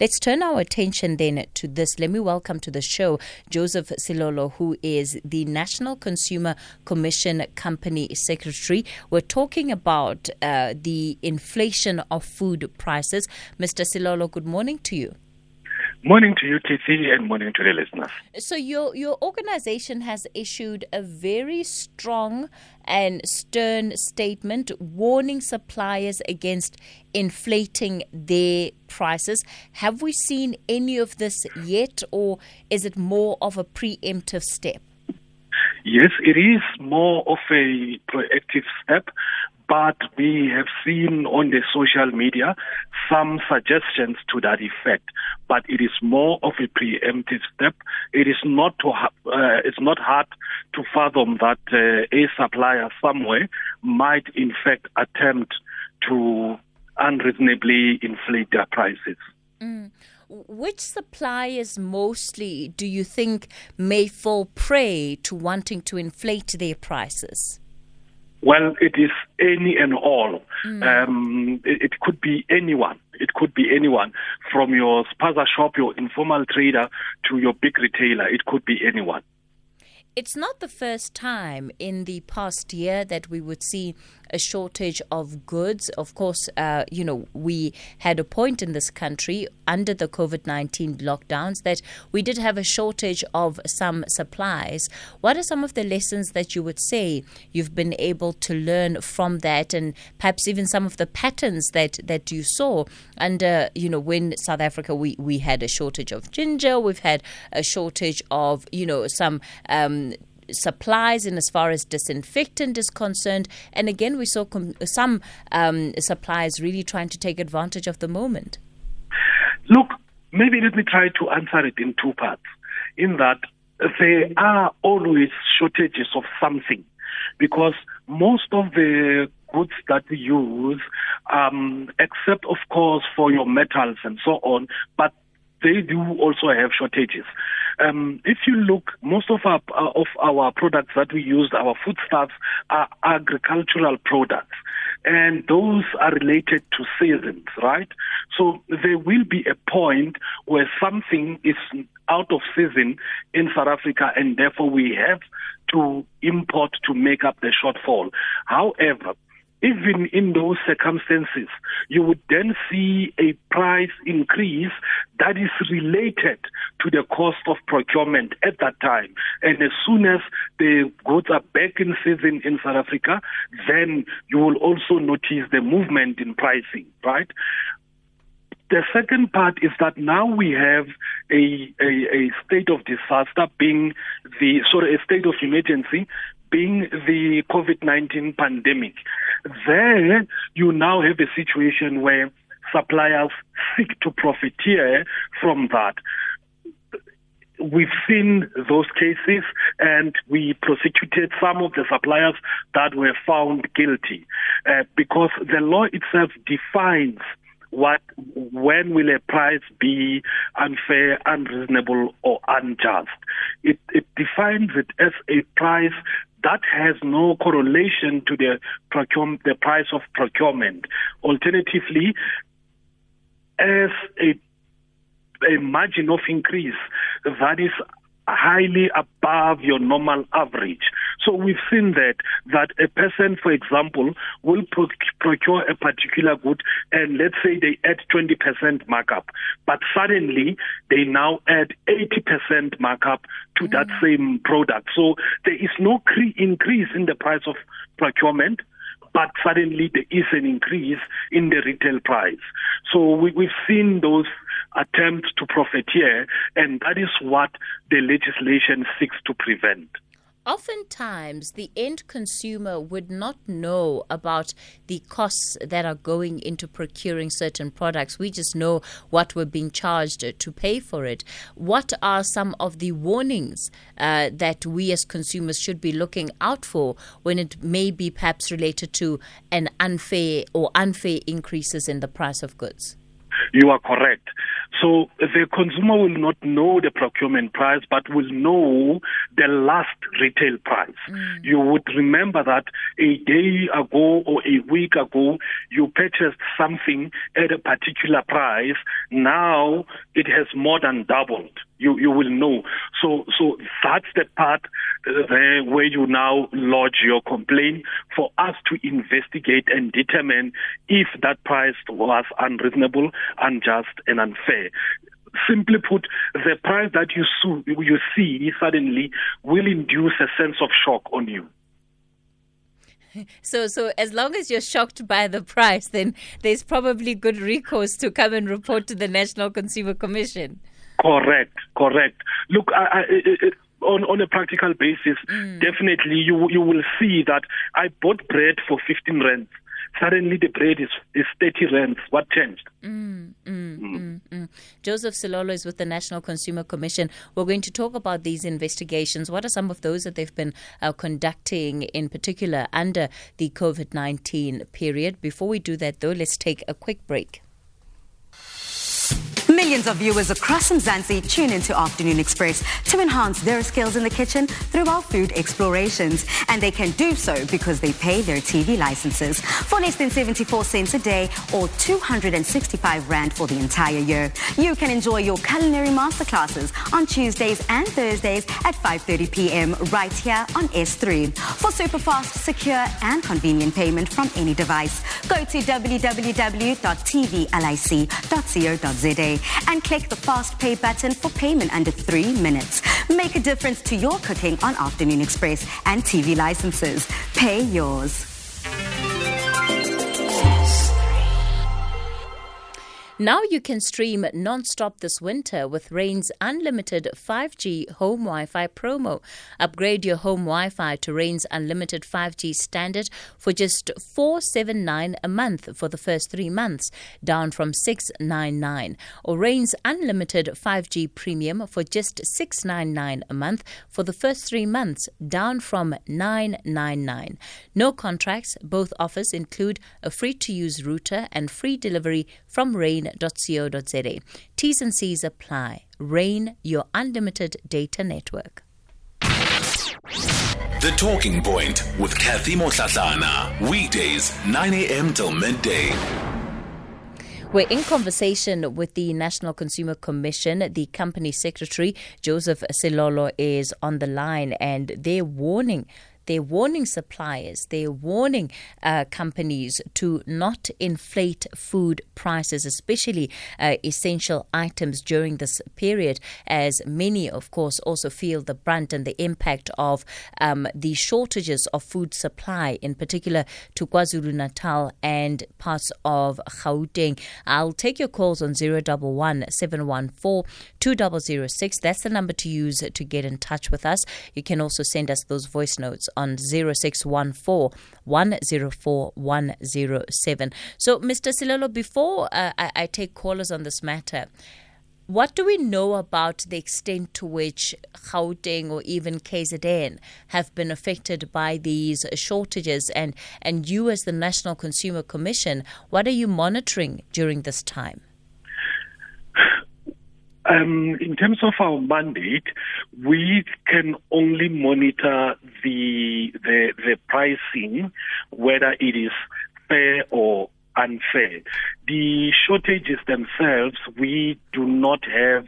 Let's turn our attention then to this. Let me welcome to the show Joseph Selolo, who is the National Consumer Commission Company Secretary. We're talking about uh, the inflation of food prices. Mr. Selolo, good morning to you. Morning to you, TC, and morning to the listeners. So, your your organization has issued a very strong and stern statement warning suppliers against inflating their prices. Have we seen any of this yet, or is it more of a preemptive step? Yes, it is more of a proactive step, but we have seen on the social media some suggestions to that effect. But it is more of a preemptive step. It is not to ha- uh, it's not hard to fathom that uh, a supplier somewhere might in fact attempt to unreasonably inflate their prices. Mm. Which suppliers mostly do you think may fall prey to wanting to inflate their prices? Well, it is any and all. Mm. Um, it, it, could be anyone. It could be anyone from your spaza shop, your informal trader, to your big retailer. It could be anyone. It's not the first time in the past year that we would see a shortage of goods. Of course, uh, you know, we had a point in this country under the COVID 19 lockdowns that we did have a shortage of some supplies. What are some of the lessons that you would say you've been able to learn from that, and perhaps even some of the patterns that, that you saw under, you know, when South Africa we, we had a shortage of ginger, we've had a shortage of, you know, some. Um, supplies in as far as disinfectant is concerned. And again, we saw com- some um, suppliers really trying to take advantage of the moment. Look, maybe let me try to answer it in two parts. In that there are always shortages of something because most of the goods that we use, um, except of course for your metals and so on, but they do also have shortages. Um, if you look, most of our uh, of our products that we use, our foodstuffs, are agricultural products, and those are related to seasons, right? So there will be a point where something is out of season in South Africa, and therefore we have to import to make up the shortfall. However, even in those circumstances, you would then see a price increase that is related to the cost of procurement at that time. And as soon as the goods are back in season in South Africa, then you will also notice the movement in pricing, right? The second part is that now we have a, a, a state of disaster being the, sorry, a state of emergency being the COVID 19 pandemic. There, you now have a situation where suppliers seek to profiteer from that. We've seen those cases and we prosecuted some of the suppliers that were found guilty uh, because the law itself defines what when will a price be unfair, unreasonable, or unjust? It, it defines it as a price that has no correlation to the procure, the price of procurement. Alternatively, as a a margin of increase that is highly above your normal average. So we've seen that that a person, for example, will procure a particular good, and let's say they add 20% markup, but suddenly they now add 80% markup to mm. that same product. So there is no cre- increase in the price of procurement but suddenly there is an increase in the retail price. So we, have seen those attempts to profiteer, and that is what the legislation seeks to prevent. Oftentimes, the end consumer would not know about the costs that are going into procuring certain products. We just know what we're being charged to pay for it. What are some of the warnings uh, that we as consumers should be looking out for when it may be perhaps related to an unfair or unfair increases in the price of goods? You are correct. So the consumer will not know the procurement price, but will know the last retail price. Mm. You would remember that a day ago or a week ago, you purchased something at a particular price. Now it has more than doubled. You you will know. So so that's the part uh, there where you now lodge your complaint for us to investigate and determine if that price was unreasonable, unjust, and unfair simply put, the price that you, you see suddenly will induce a sense of shock on you. So, so as long as you're shocked by the price, then there's probably good recourse to come and report to the National Consumer Commission. Correct, correct. Look, I, I, it, on on a practical basis, mm. definitely you you will see that I bought bread for 15 rands suddenly the bread is, is 30 rands. What changed? Mm, mm, mm. mm, Joseph Selolo is with the National Consumer Commission. We're going to talk about these investigations. What are some of those that they've been uh, conducting in particular under the COVID 19 period? Before we do that, though, let's take a quick break. Millions of viewers across Mzansi tune into Afternoon Express to enhance their skills in the kitchen through our food explorations. And they can do so because they pay their TV licenses for less than 74 cents a day or 265 Rand for the entire year. You can enjoy your culinary masterclasses on Tuesdays and Thursdays at 5.30 p.m. right here on S3. For super fast, secure and convenient payment from any device, go to www.tvlic.co.za and click the Fast Pay button for payment under three minutes. Make a difference to your cooking on Afternoon Express and TV licenses. Pay yours. Now you can stream non-stop this winter with Rain's unlimited 5G home Wi-Fi promo. Upgrade your home Wi-Fi to Rain's unlimited 5G standard for just 479 a month for the first 3 months, down from 699. Or Rain's unlimited 5G premium for just 699 a month for the first 3 months, down from 999. No contracts, both offers include a free to use router and free delivery from Rain rain.co.za. T's and C's apply. Rain, your unlimited data network. The Talking Point with Cathy Mohlahlana. Weekdays, 9 a.m. till midday. We're in conversation with the National Consumer Commission. The company secretary, Joseph Selolo, is on the line and they're warning they're warning suppliers, they're warning uh, companies to not inflate food prices, especially uh, essential items during this period, as many, of course, also feel the brunt and the impact of um, the shortages of food supply, in particular to KwaZulu Natal and parts of Gauteng. I'll take your calls on 011 714 2006. That's the number to use to get in touch with us. You can also send us those voice notes on 0614 104 107. So, Mr. Selolo, before uh, I, I take callers on this matter, what do we know about the extent to which Gauteng or even KZN have been affected by these shortages? And, and you, as the National Consumer Commission, what are you monitoring during this time? Um, in terms of our mandate, we can only monitor the, the the pricing, whether it is fair or unfair. The shortages themselves, we do not have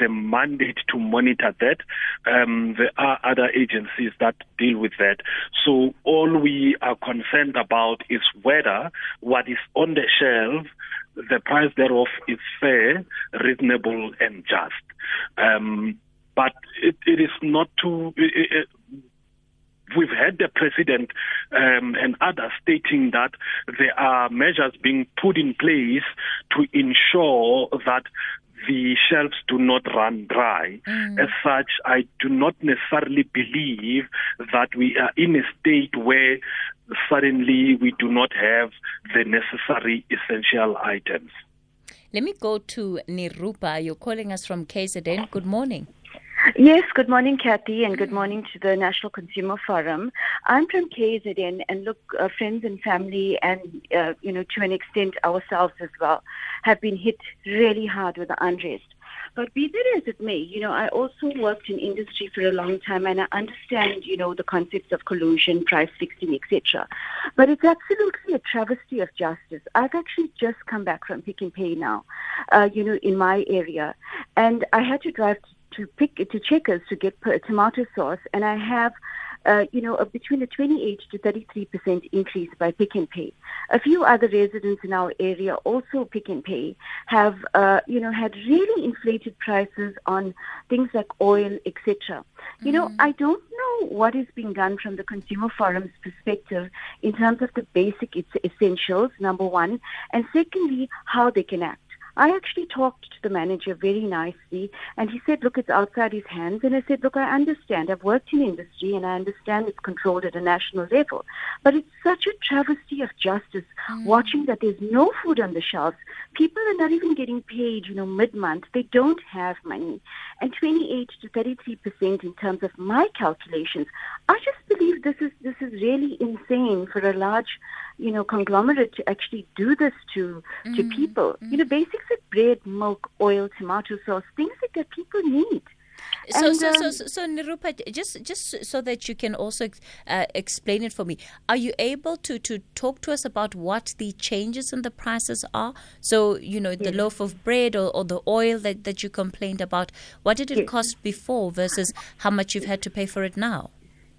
the mandate to monitor that. Um, there are other agencies that deal with that. So all we are concerned about is whether what is on the shelf the price thereof is fair, reasonable, and just. Um, but it, it is not it, we've had the president um, and others stating that there are measures being put in place to ensure that the shelves do not run dry. Mm. As such, I do not necessarily believe that we are in a state where suddenly we do not have the necessary essential items. Let me go to Nirupa. You're calling us from KZN. Good morning. Yes, good morning, Kathy, and good morning to the National Consumer Forum. I'm from KZN, and look, uh, friends and family, and uh, you know, to an extent, ourselves as well, have been hit really hard with the unrest. But be that as it may, you know, I also worked in industry for a long time, and I understand, you know, the concepts of collusion, price fixing, etc. But it's absolutely a travesty of justice. I've actually just come back from Pick n Pay now, uh, you know, in my area, and I had to drive to pick to Checkers to get tomato sauce, and I have uh, you know, between a 28 to 33 percent increase by Pick n Pay. A few other residents in our area, also Pick n Pay, have uh, you know had really inflated prices on things like oil, etc. Mm-hmm. You know, mm-hmm. I don't know what is being done from the Consumer Forum's perspective in terms of the basic essentials, number one, and secondly, how they can act. I actually talked to the manager very nicely, and he said, Look, it's outside his hands. And I said, Look, I understand. I've worked in industry, and I understand it's controlled at a national level. But it's such a travesty of justice mm. watching that there's no food on the shelves. People are not even getting paid, you know, mid month. They don't have money. And 28 to 33 percent in terms of my calculations. I just believe this is this is really insane for a large you know, conglomerate to actually do this to mm-hmm. to people. Mm-hmm. You know, basics bread, milk, oil, tomato sauce, things that, people need. So, and, so, um, so, so, so, Nirupa, just, just so that you can also uh, explain it for me, are you able to, to talk to us about what the changes in the prices are? So, you know, the yes. loaf of bread or, or the oil that, that you complained about, what did it yes. cost before versus how much you've had to pay for it now?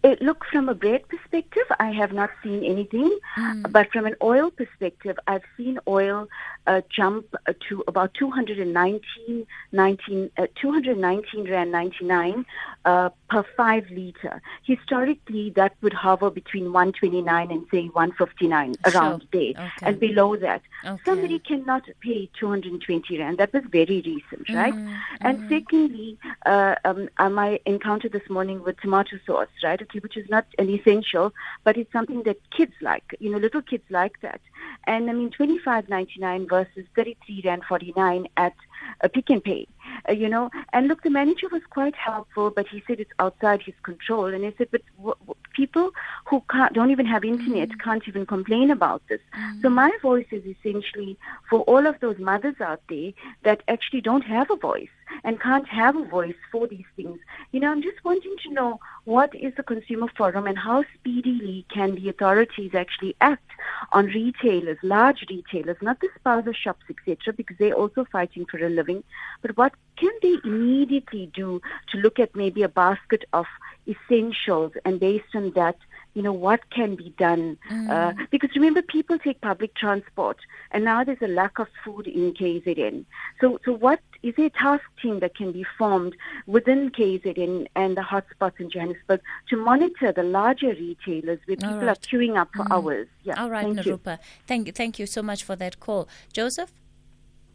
It, look, from a bread perspective, I have not seen anything. Mm. But from an oil perspective, I've seen oil uh, jump uh, to about 219, 19, uh, 219 rand 99 uh, per five liter. Historically, that would hover between 129 and say 159 sure. around there, okay. and below that, okay. somebody cannot pay 220 rand. That was very recent, right? Mm-hmm. And mm-hmm. secondly, uh, um, I might encounter this morning with tomato sauce, right? Okay, which is not an essential, but it's something that kids like. You know, little kids like that. And I mean, 25.99 versus 33 rand 49 at a Pick n Pay. Uh, you know, and look, the manager was quite helpful, but he said it's outside his control. And I said, but w- w- people who don't even have internet mm-hmm. can't even complain about this. Mm-hmm. So my voice is essentially for all of those mothers out there that actually don't have a voice and can't have a voice for these things. You know, I'm just wanting to know what is the consumer forum and how speedily can the authorities actually act on retailers, large retailers, not the spaza shops, etc., because they're also fighting for a living, but what can they immediately do to look at maybe a basket of essentials and based on that you know, what can be done. Mm. Uh, because remember, people take public transport, and now there's a lack of food in KZN. So, so what is there a task team that can be formed within KZN and the hotspots in Johannesburg to monitor the larger retailers where people right. are queuing up for mm. hours? Yeah. All right, thank Nirupa. You. Thank you. Thank you so much for that call. Joseph?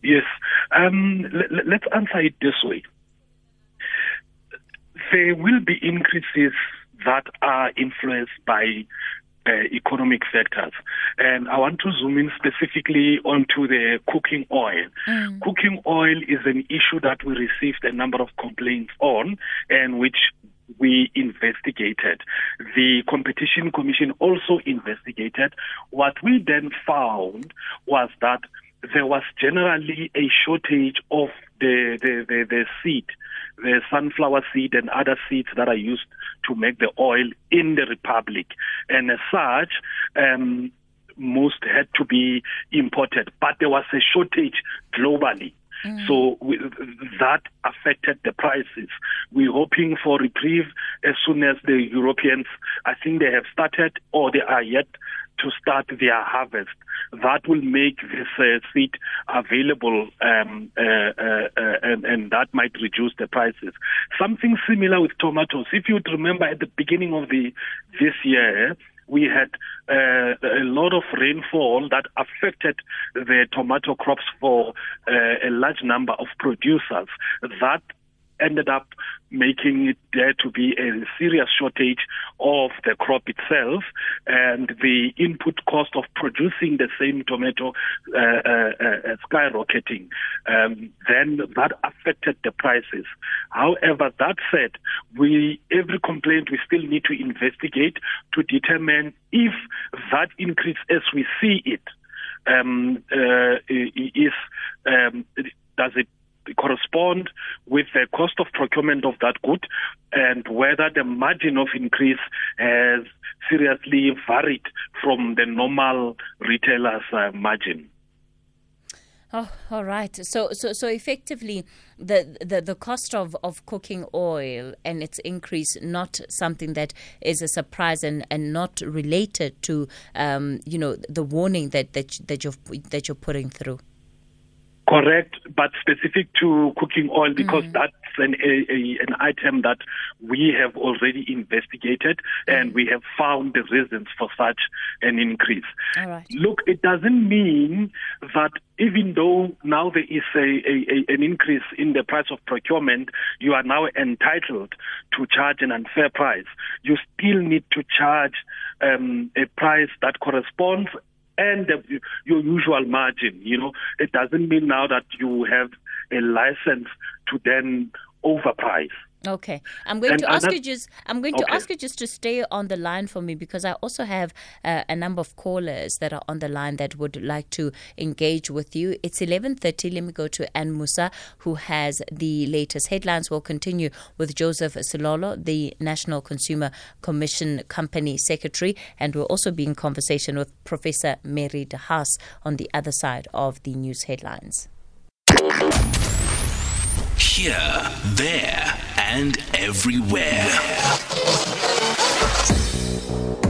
Yes. Um, l- let's answer it this way. There will be increases that are influenced by uh, economic factors. And I want to zoom in specifically onto the cooking oil. Mm. Cooking oil is an issue that we received a number of complaints on and which we investigated. The Competition Commission also investigated. What we then found was that there was generally a shortage of the, the, the, the seed, the sunflower seed and other seeds that are used to make the oil in the Republic. And as such, um, most had to be imported, but there was a shortage globally. Mm. So we, that affected the prices. We're hoping for reprieve as soon as the Europeans, I think they have started or they are yet to start their harvest. That will make this uh, seed available, um, uh, uh, uh, and, and, that might reduce the prices. Something similar with tomatoes. If you remember at the beginning of the this year, we had uh, a lot of rainfall that affected the tomato crops for uh, a large number of producers. That ended up making it there to be a serious shortage of the crop itself and the input cost of producing the same tomato uh, uh, uh, skyrocketing, um, then that affected the prices. However, that said, we every complaint we still need to investigate to determine if that increase as we see it um, uh, is um, does it correspond with the cost of procurement of that good and whether the margin of increase has seriously varied from the normal retailer's uh, margin. Oh, all right. So, so, so effectively, the, the the cost of, of cooking oil and its increase not something that is a surprise and, and not related to um, you know the warning that that that you're that you're putting through. Correct, but specific to cooking oil because mm. that's an a, a, an item that we have already investigated and we have found the reasons for such an increase. Look, it doesn't mean that even though now there is a, a, an increase in the price of procurement, you are now entitled to charge an unfair price. You still need to charge um, a price that corresponds and the, your usual margin. You know, it doesn't mean now that you have a license to then overprice. Okay, I'm going and, to ask you just. I'm going okay. to ask you just to stay on the line for me because I also have uh, a number of callers that are on the line that would like to engage with you. It's 11:30. Let me go to Ann Musa, who has the latest headlines. We'll continue with Joseph Selolo, the National Consumer Commission Company Secretary, and we'll also be in conversation with Professor Mary de Haas on the other side of the news headlines. Here, there, and everywhere.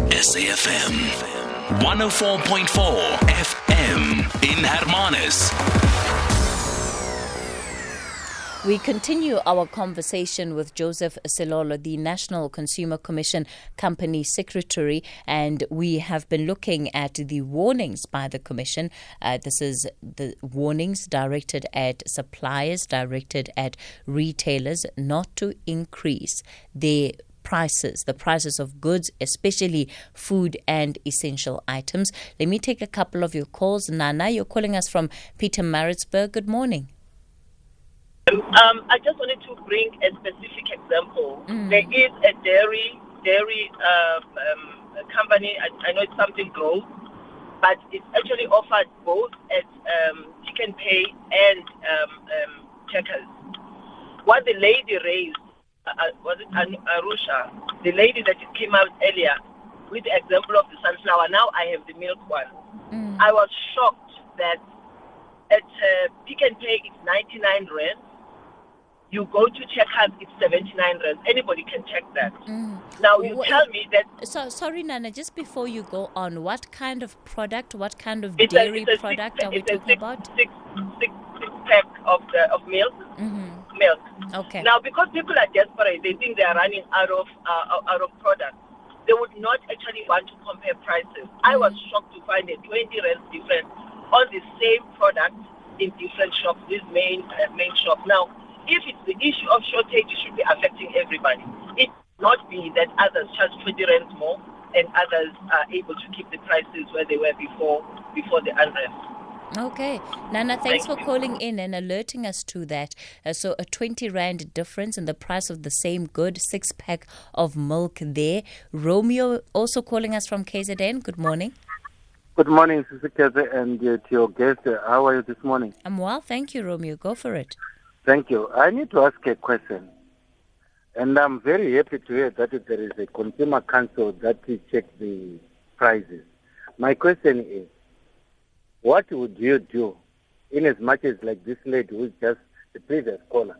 SAFM 104.4 FM in Hermanus. We continue our conversation with Joseph Selolo, the National Consumer Commission Company Secretary, and we have been looking at the warnings by the Commission. Uh, this is the warnings directed at suppliers, directed at retailers not to increase their prices, the prices of goods, especially food and essential items. Let me take a couple of your calls. Nana, you're calling us from Pietermaritzburg. Good morning. Um, I just wanted to bring a specific example. Mm. There is a dairy dairy uh, um, company. I, I, know it's something gross, but it's actually offered both at um, Pick n Pay and um, um, Checkers. What the lady raised uh, uh was it Arusha, the lady that came out earlier with the example of the sunflower. Now I have the milk one. Mm. I was shocked that at uh, Pick n Pay it's 99 rand you go to check out it's 79 rand. Anybody can check that. Mm. Now you well, tell me that. So sorry, Nana. Just before you go on, what kind of product, what kind of dairy a, product six, are we talking six, about? Six, six, six pack of the, of milk. Mm-hmm. Milk. Okay. Now, because people are desperate, they think they are running out of uh, out of product. They would not actually want to compare prices. Mm. I was shocked to find a 20 rand difference on the same product in different shops. These main uh, main shops now if it's the issue of shortage, it should be affecting everybody. It not be that others charge 20 rand more and others are able to keep the prices where they were before before the unrest. Okay. Nana, thanks Thank for you. calling in and alerting us to that. Uh, so, a 20 Rand difference in the price of the same good six pack of milk there. Romeo also calling us from KZN. Good morning. Good morning, Sister Keze, and uh, to your guest. Uh, how are you this morning? I'm well. Thank you, Romeo. Go for it. Thank you. I need to ask a question. And I'm very happy to hear that there is a consumer council that checks the prices. My question is, what would you do in as much as like this lady who is just the previous caller,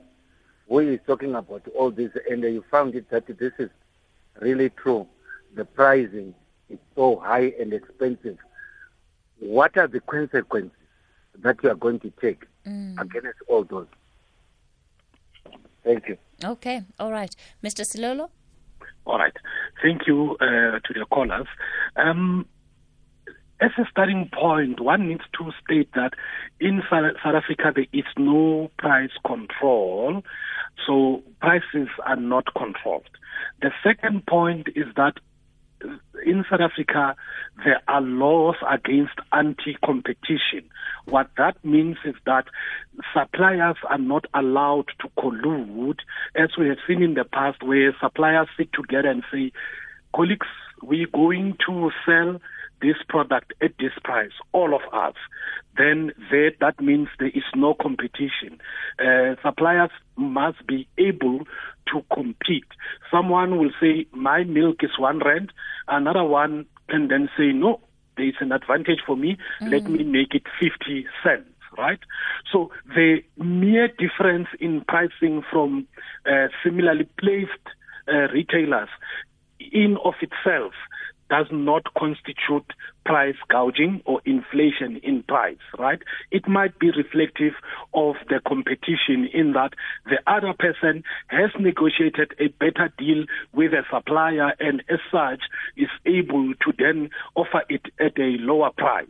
who is talking about all this and you found it that this is really true. The pricing is so high and expensive. What are the consequences that you are going to take mm. against all those? Thank you. Okay, all right. Mr. Selolo? All right. Thank you uh, to the callers. Um, as a starting point, one needs to state that in South Africa there is no price control, so prices are not controlled. The second point is that in South Africa, there are laws against anti-competition. What that means is that suppliers are not allowed to collude, as we have seen in the past, where suppliers sit together and say, colleagues, we're going to sell this product at this price, all of us, then that, that means there is no competition. Uh, suppliers must be able to compete. Someone will say, my milk is one rand, another one can then say, no, there is an advantage for me, mm. let me make it 50 cents right? So the mere difference in pricing from uh, similarly placed uh, retailers in of itself does not constitute price gouging or inflation in price, right? It might be reflective of the competition in that the other person has negotiated a better deal with a supplier and as such is able to then offer it at a lower price.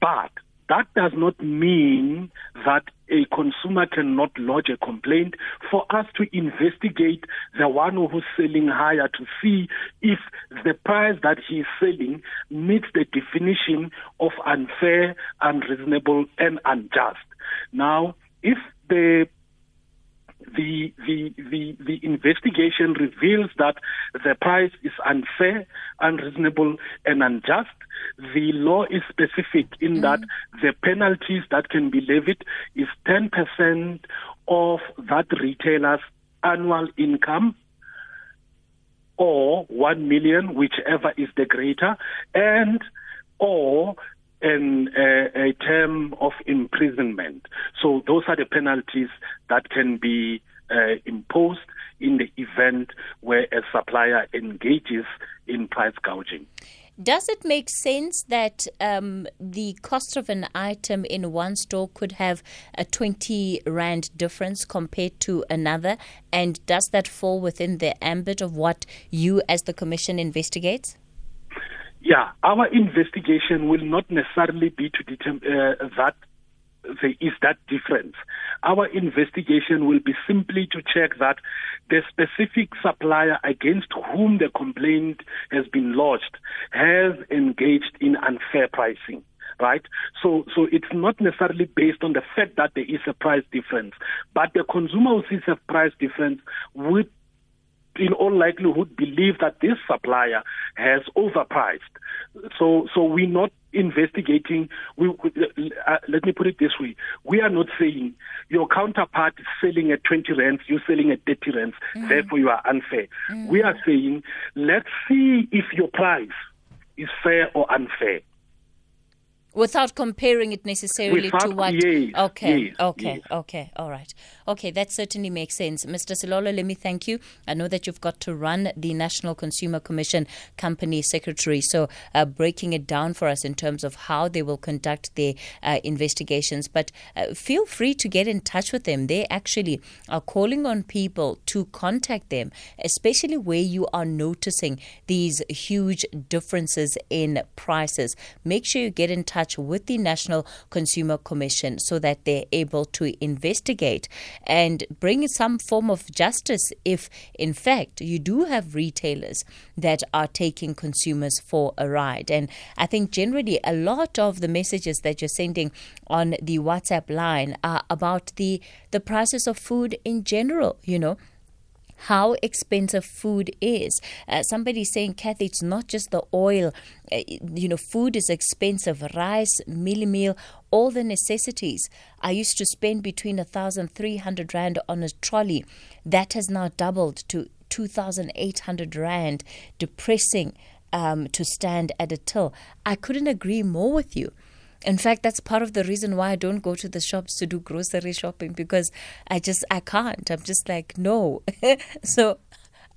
But that does not mean that a consumer cannot lodge a complaint for us to investigate the one who's selling higher to see if the price that he is selling meets the definition of unfair, unreasonable, and unjust. Now, if the the, the, the, the investigation reveals that the price is unfair, unreasonable, and unjust. The law is specific in mm that the penalties that can be levied is 10% of that retailer's annual income or 1 million, whichever is the greater, and or in a, a term of imprisonment. So those are the penalties that can be uh, imposed in the event where a supplier engages in price gouging. Does it make sense that um, the cost of an item in one store could have a 20 Rand difference compared to another? And does that fall within the ambit of what you, as the Commission, investigates? Yeah, our investigation will not necessarily be to determine uh, that there is that difference. Our investigation will be simply to check that the specific supplier against whom the complaint has been lodged has engaged in unfair pricing right? So, so it's not necessarily based on the fact that there is a price difference, but the consumer who sees a price difference would in all likelihood believe that this supplier has overpriced. So, so we're not investigating. We, uh, let me put it this way: we are not saying your counterpart is selling at 20 rands, you're selling at 30 rands, mm. therefore you are unfair. Mm. We are saying let's see if your price is fair or unfair without comparing it necessarily without, to what yes, okay yes, okay yes. okay all right. Okay that certainly makes sense. Mr selolo let me thank you. I know that you've got to run the national consumer commission company secretary so uh, breaking it down for us in terms of how they will conduct their uh, investigations but uh, feel free to get in touch with them. They actually are calling on people to contact them especially where you are noticing these huge differences in prices. Make sure you get in touch touch with the National Consumer Commission so that they're able to investigate and bring some form of justice if, in fact, you do have retailers that are taking consumers for a ride. And I think generally a lot of the messages that you're sending on the WhatsApp line are about the the prices of food in general, you know how expensive food is. Uh, somebody saying, Kathy, it's not just the oil. Uh, you know, food is expensive. Rice, mealie meal, all the necessities. I used to spend between a thousand three hundred rand on a trolley. That has now doubled to two thousand eight hundred rand. Depressing. Um, to stand at a till. I couldn't agree more with you. In fact, that's part of the reason why I don't go to the shops to do grocery shopping because I just I can't. I'm just like no. so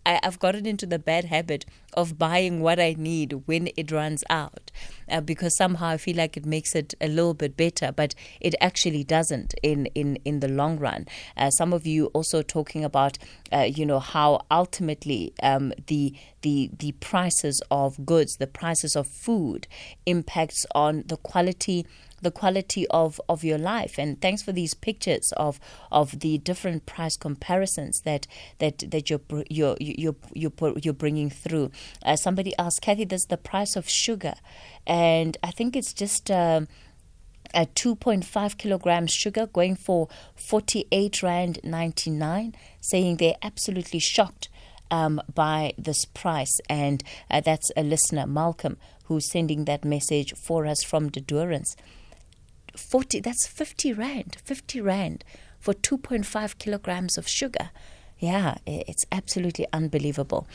I, have gotten into the bad habit of buying what I need when it runs out uh, because somehow I feel like it makes it a little bit better, but it actually doesn't in, in, in the long run. Uh, some of you also talking about, uh, you know, how ultimately um, the, the, the prices of goods, the prices of food impacts on the quality the quality of, of your life. And thanks for these pictures of of the different price comparisons that that that you're you're you're you're, you're bringing through. Uh, somebody asked Kathy, "There's the price of sugar," and I think it's just. Um, at 2.5 kilograms sugar going for 48 rand 99 saying they're absolutely shocked um, by this price and uh, that's a listener Malcolm who's sending that message for us from the Durance 40, that's 50 rand, 50 rand for 2.5 kilograms of sugar. Yeah, it's absolutely unbelievable.